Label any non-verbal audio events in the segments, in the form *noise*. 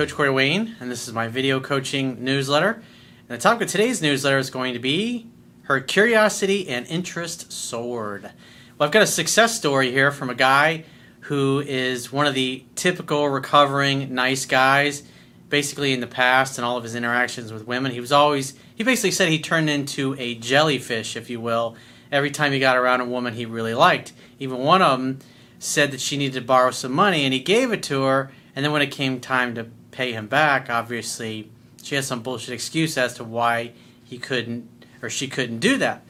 Coach Corey Wayne, and this is my video coaching newsletter. And the topic of today's newsletter is going to be Her Curiosity and Interest Soared. Well, I've got a success story here from a guy who is one of the typical recovering nice guys. Basically, in the past and all of his interactions with women, he was always, he basically said he turned into a jellyfish, if you will, every time he got around a woman he really liked. Even one of them said that she needed to borrow some money, and he gave it to her. And then when it came time to pay him back, obviously she had some bullshit excuse as to why he couldn't or she couldn't do that.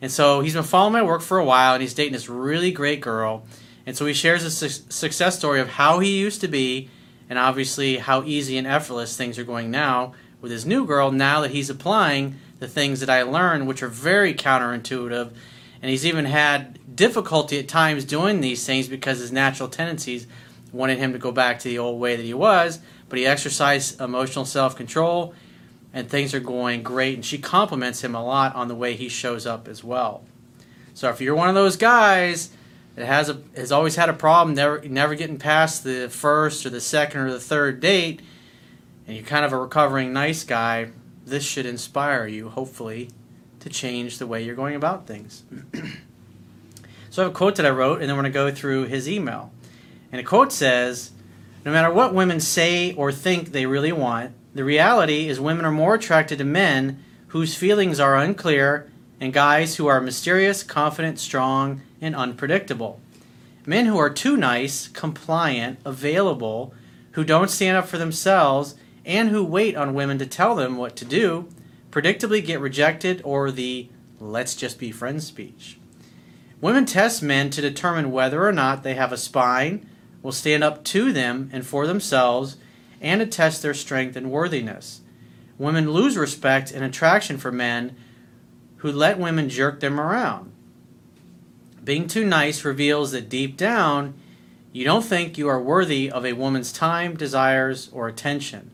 And so he's been following my work for a while, and he's dating this really great girl. And so he shares a su- success story of how he used to be, and obviously how easy and effortless things are going now with his new girl. Now that he's applying the things that I learned, which are very counterintuitive, and he's even had difficulty at times doing these things because his natural tendencies wanted him to go back to the old way that he was. But he exercised emotional self control, and things are going great. And she compliments him a lot on the way he shows up as well. So if you're one of those guys that has a has always had a problem never never getting past the first or the second or the third date, and you're kind of a recovering nice guy, this should inspire you, hopefully, to change the way you're going about things. *clears throat* so I have a quote that I wrote, and then we're going to go through his email. And a quote says, No matter what women say or think they really want, the reality is women are more attracted to men whose feelings are unclear and guys who are mysterious, confident, strong, and unpredictable. Men who are too nice, compliant, available, who don't stand up for themselves, and who wait on women to tell them what to do, predictably get rejected or the let's just be friends speech. Women test men to determine whether or not they have a spine, will stand up to them and for themselves, and attest their strength and worthiness. Women lose respect and attraction for men who let women jerk them around. Being too nice reveals that deep down, you don't think you are worthy of a woman's time, desires, or attention.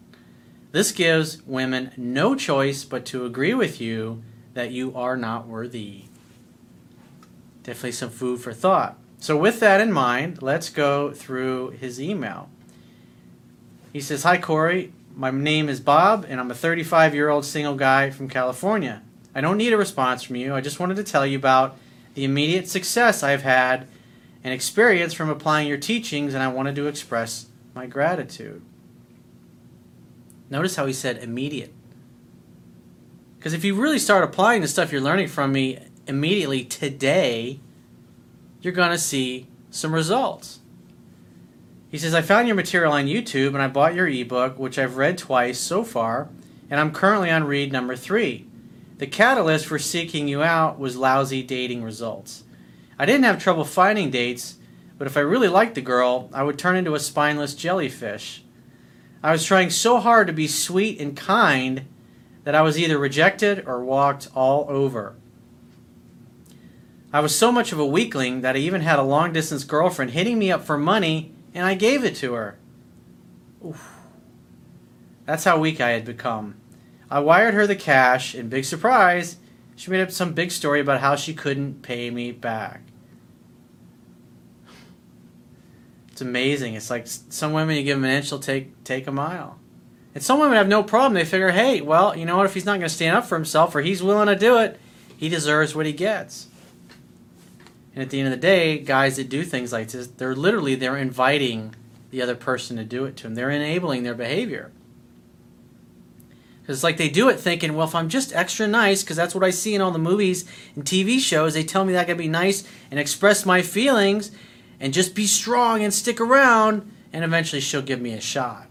This gives women no choice but to agree with you that you are not worthy. Definitely some food for thought. So, with that in mind, let's go through his email. He says, Hi, Corey. My name is Bob, and I'm a 35 year old single guy from California. I don't need a response from you. I just wanted to tell you about the immediate success I've had and experience from applying your teachings, and I wanted to express my gratitude. Notice how he said immediate. Because if you really start applying the stuff you're learning from me immediately today, you're going to see some results. He says, I found your material on YouTube and I bought your ebook, which I've read twice so far, and I'm currently on read number three. The catalyst for seeking you out was lousy dating results. I didn't have trouble finding dates, but if I really liked the girl, I would turn into a spineless jellyfish. I was trying so hard to be sweet and kind that I was either rejected or walked all over. I was so much of a weakling that I even had a long distance girlfriend hitting me up for money and I gave it to her. Oof. That's how weak I had become. I wired her the cash, and big surprise, she made up some big story about how she couldn't pay me back. It's amazing. It's like some women, you give them an inch, they'll take take a mile. And some women have no problem. They figure, hey, well, you know what? If he's not going to stand up for himself or he's willing to do it, he deserves what he gets. And at the end of the day, guys that do things like this, they're literally they're inviting the other person to do it to them. They're enabling their behavior. It's like they do it thinking, well, if I'm just extra nice, because that's what I see in all the movies and TV shows, they tell me that I can be nice and express my feelings and just be strong and stick around, and eventually she'll give me a shot.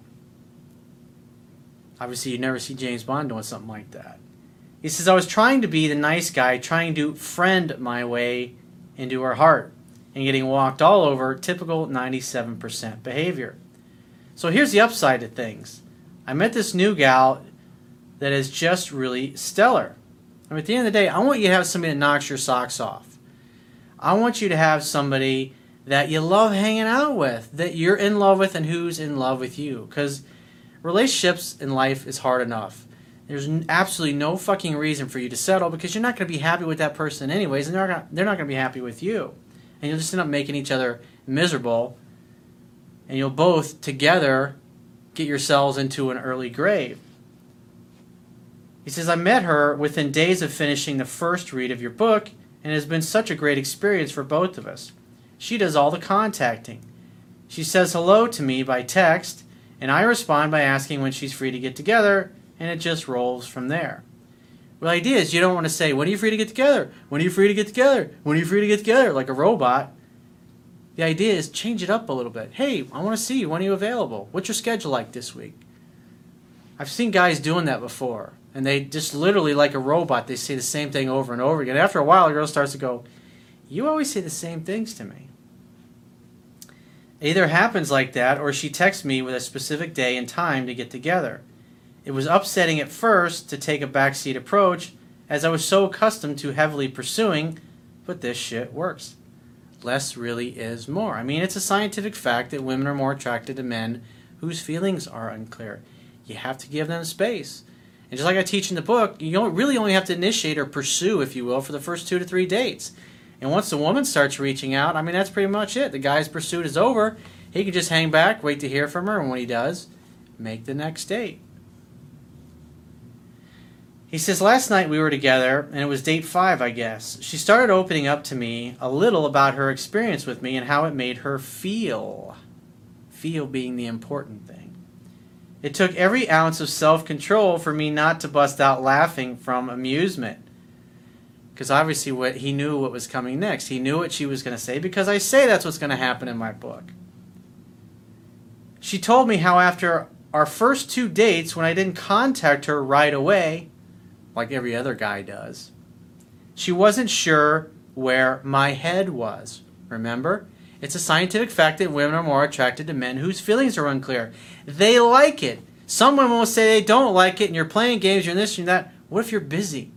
Obviously, you never see James Bond doing something like that. He says, I was trying to be the nice guy, trying to friend my way into her heart and getting walked all over, typical 97% behavior. So here's the upside to things. I met this new gal that is just really stellar. At the end of the day, I want you to have somebody that knocks your socks off. I want you to have somebody that you love hanging out with, that you're in love with, and who's in love with you. Because relationships in life is hard enough. There's absolutely no fucking reason for you to settle because you're not going to be happy with that person anyways, and they're not, they're not going to be happy with you. And you'll just end up making each other miserable, and you'll both together get yourselves into an early grave. He says, I met her within days of finishing the first read of your book, and it has been such a great experience for both of us. She does all the contacting. She says hello to me by text, and I respond by asking when she's free to get together, and it just rolls from there. The idea is you don't want to say, When are you free to get together? When are you free to get together? When are you free to get together? Like a robot. The idea is change it up a little bit. Hey, I want to see you. When are you available? What's your schedule like this week? I've seen guys doing that before, and they just literally, like a robot, they say the same thing over and over again. After a while, the girl starts to go, You always say the same things to me. It either happens like that, or she texts me with a specific day and time to get together. It was upsetting at first to take a backseat approach, as I was so accustomed to heavily pursuing, but this shit works less really is more. I mean, it's a scientific fact that women are more attracted to men whose feelings are unclear. You have to give them space. And just like I teach in the book, you don't really only have to initiate or pursue, if you will, for the first two to three dates. And once the woman starts reaching out, I mean, that's pretty much it. The guy's pursuit is over. He can just hang back, wait to hear from her, and when he does, make the next date. He says, Last night we were together, and it was date five, I guess. She started opening up to me a little about her experience with me and how it made her feel. Feel being the important thing. It took every ounce of self control for me not to bust out laughing from amusement. Because obviously, what he knew what was coming next. He knew what she was going to say because I say that's what's going to happen in my book. She told me how after our first two dates, when I didn't contact her right away, like every other guy does. She wasn't sure where my head was. Remember? It's a scientific fact that women are more attracted to men whose feelings are unclear. They like it. Some women will say they don't like it and you're playing games, you're this, you're that. What if you're busy?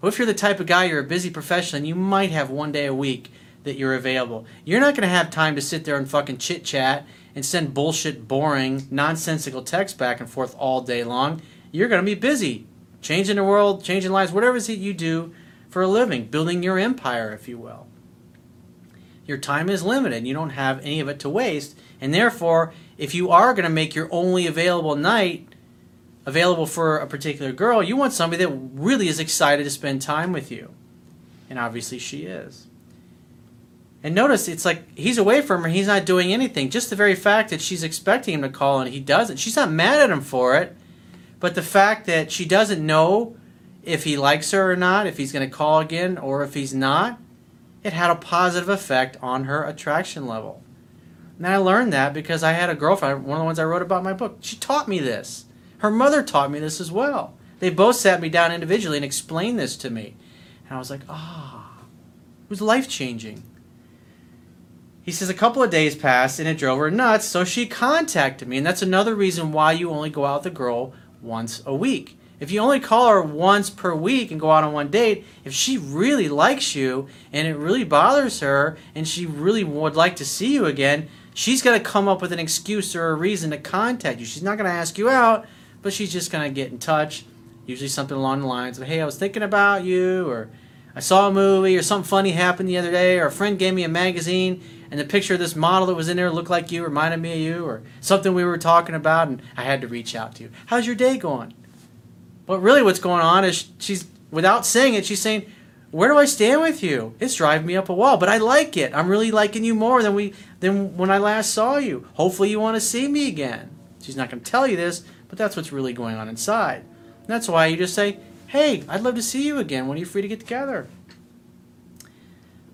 What if you're the type of guy, you're a busy professional, and you might have one day a week that you're available? You're not going to have time to sit there and fucking chit chat and send bullshit, boring, nonsensical texts back and forth all day long. You're going to be busy changing the world, changing lives, whatever it is you do for a living, building your empire, if you will. Your time is limited. You don't have any of it to waste. And therefore, if you are going to make your only available night available for a particular girl, you want somebody that really is excited to spend time with you. And obviously, she is. And notice it's like he's away from her, he's not doing anything. Just the very fact that she's expecting him to call and he doesn't, she's not mad at him for it. But the fact that she doesn't know if he likes her or not, if he's going to call again or if he's not, it had a positive effect on her attraction level. And I learned that because I had a girlfriend, one of the ones I wrote about in my book. She taught me this. Her mother taught me this as well. They both sat me down individually and explained this to me. And I was like, ah, it was life changing. He says a couple of days passed and it drove her nuts, so she contacted me. And that's another reason why you only go out with a girl once a week. If you only call her once per week and go out on one date, if she really likes you and it really bothers her and she really would like to see you again, she's going to come up with an excuse or a reason to contact you. She's not going to ask you out, but she's just going to get in touch. Usually something along the lines of, hey, I was thinking about you, or I saw a movie, or something funny happened the other day, or a friend gave me a magazine and the picture of this model that was in there looked like you, reminded me of you, or something we were talking about, and I had to reach out to you. How's your day going? But really, what's going on is she's, without saying it, she's saying, where do I stand with you? It's driving me up a wall, but I like it. I'm really liking you more than we than when I last saw you. Hopefully, you want to see me again. She's not going to tell you this, but that's what's really going on inside. And that's why you just say, "Hey, I'd love to see you again. When are you free to get together?"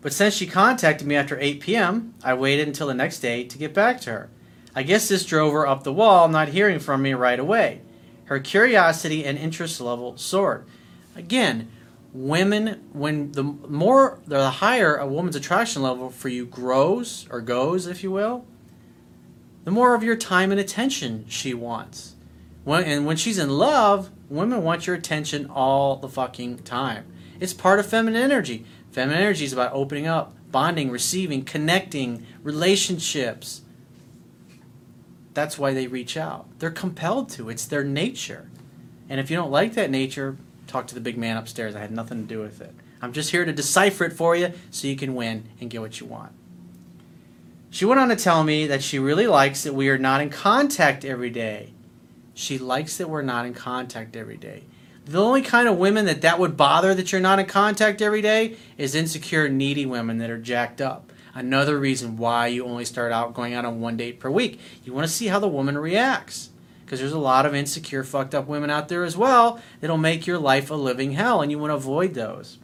But since she contacted me after 8 p.m., I waited until the next day to get back to her. I guess this drove her up the wall, not hearing from me right away. Her curiosity and interest level soared. Again, women, when the more, the higher a woman's attraction level for you grows, or goes, if you will, the more of your time and attention she wants. When, and when she's in love, women want your attention all the fucking time. It's part of feminine energy. Feminine energy is about opening up, bonding, receiving, connecting, relationships. That's why they reach out. They're compelled to, it's their nature. And if you don't like that nature, talk to the big man upstairs. I had nothing to do with it. I'm just here to decipher it for you so you can win and get what you want. She went on to tell me that she really likes that we are not in contact every day. She likes that we're not in contact every day. The only kind of women that that would bother that you're not in contact every day is insecure, needy women that are jacked up. Another reason why you only start out going out on one date per week. You want to see how the woman reacts. Because there's a lot of insecure, fucked up women out there as well that'll make your life a living hell, and you want to avoid those.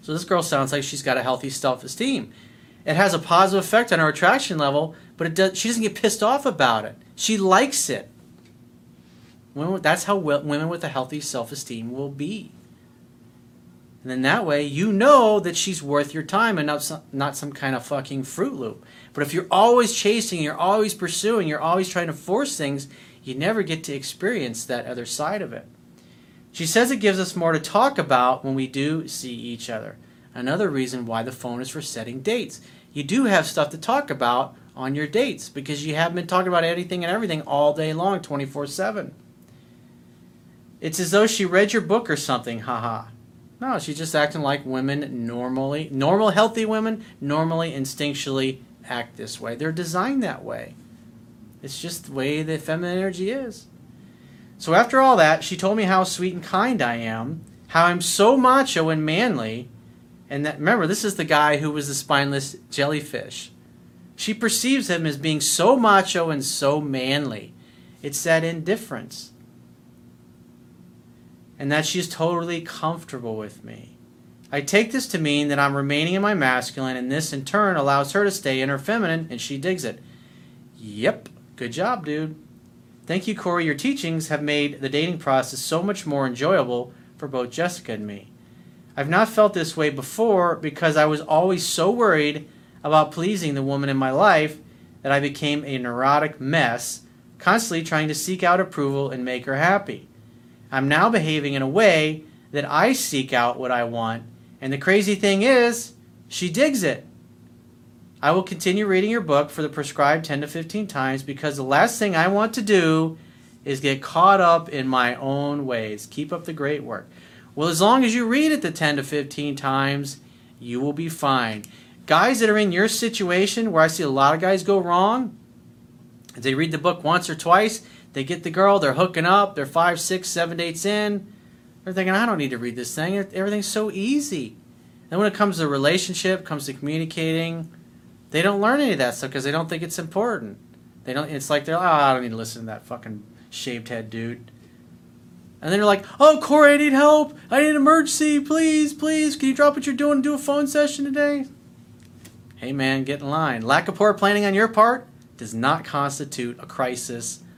So this girl sounds like she's got a healthy self-esteem. It has a positive effect on her attraction level, but it does, she doesn't get pissed off about it. She likes it. Women, that's how women with a healthy self-esteem will be. And then that way, you know that she's worth your time and not some, not some kind of fucking Fruit Loop. But if you're always chasing, you're always pursuing, you're always trying to force things, you never get to experience that other side of it. She says it gives us more to talk about when we do see each other. Another reason why the phone is for setting dates. You do have stuff to talk about on your dates because you haven't been talking about anything and everything all day long, 24 7. It's as though she read your book or something, haha. No, she's just acting like women normally, normal, healthy women normally instinctually act this way. They're designed that way. It's just the way the feminine energy is. So after all that, she told me how sweet and kind I am, how I'm so macho and manly, and that remember, this is the guy who was the spineless jellyfish. She perceives him as being so macho and so manly. It's that indifference. And that she's totally comfortable with me. I take this to mean that I'm remaining in my masculine, and this in turn allows her to stay in her feminine, and she digs it. Yep, good job, dude. Thank you, Corey. Your teachings have made the dating process so much more enjoyable for both Jessica and me. I've not felt this way before because I was always so worried about pleasing the woman in my life that I became a neurotic mess, constantly trying to seek out approval and make her happy. I'm now behaving in a way that I seek out what I want, and the crazy thing is, she digs it. I will continue reading your book for the prescribed 10 to 15 times because the last thing I want to do is get caught up in my own ways. Keep up the great work. Well, as long as you read it the 10 to 15 times, you will be fine. Guys that are in your situation where I see a lot of guys go wrong, they read the book once or twice, they get the girl, they're hooking up, they're five, six, seven dates in. They're thinking, I don't need to read this thing. Everything's so easy. Then when it comes to relationship, comes to communicating, they don't learn any of that stuff because they don't think it's important. They don't. It's like they're, oh, I don't need to listen to that fucking shaved head dude. And then they're like, oh, Corey, I need help. I need an emergency. Please, please, can you drop what you're doing and do a phone session today? Hey, man, get in line. Lack of poor planning on your part does not constitute a crisis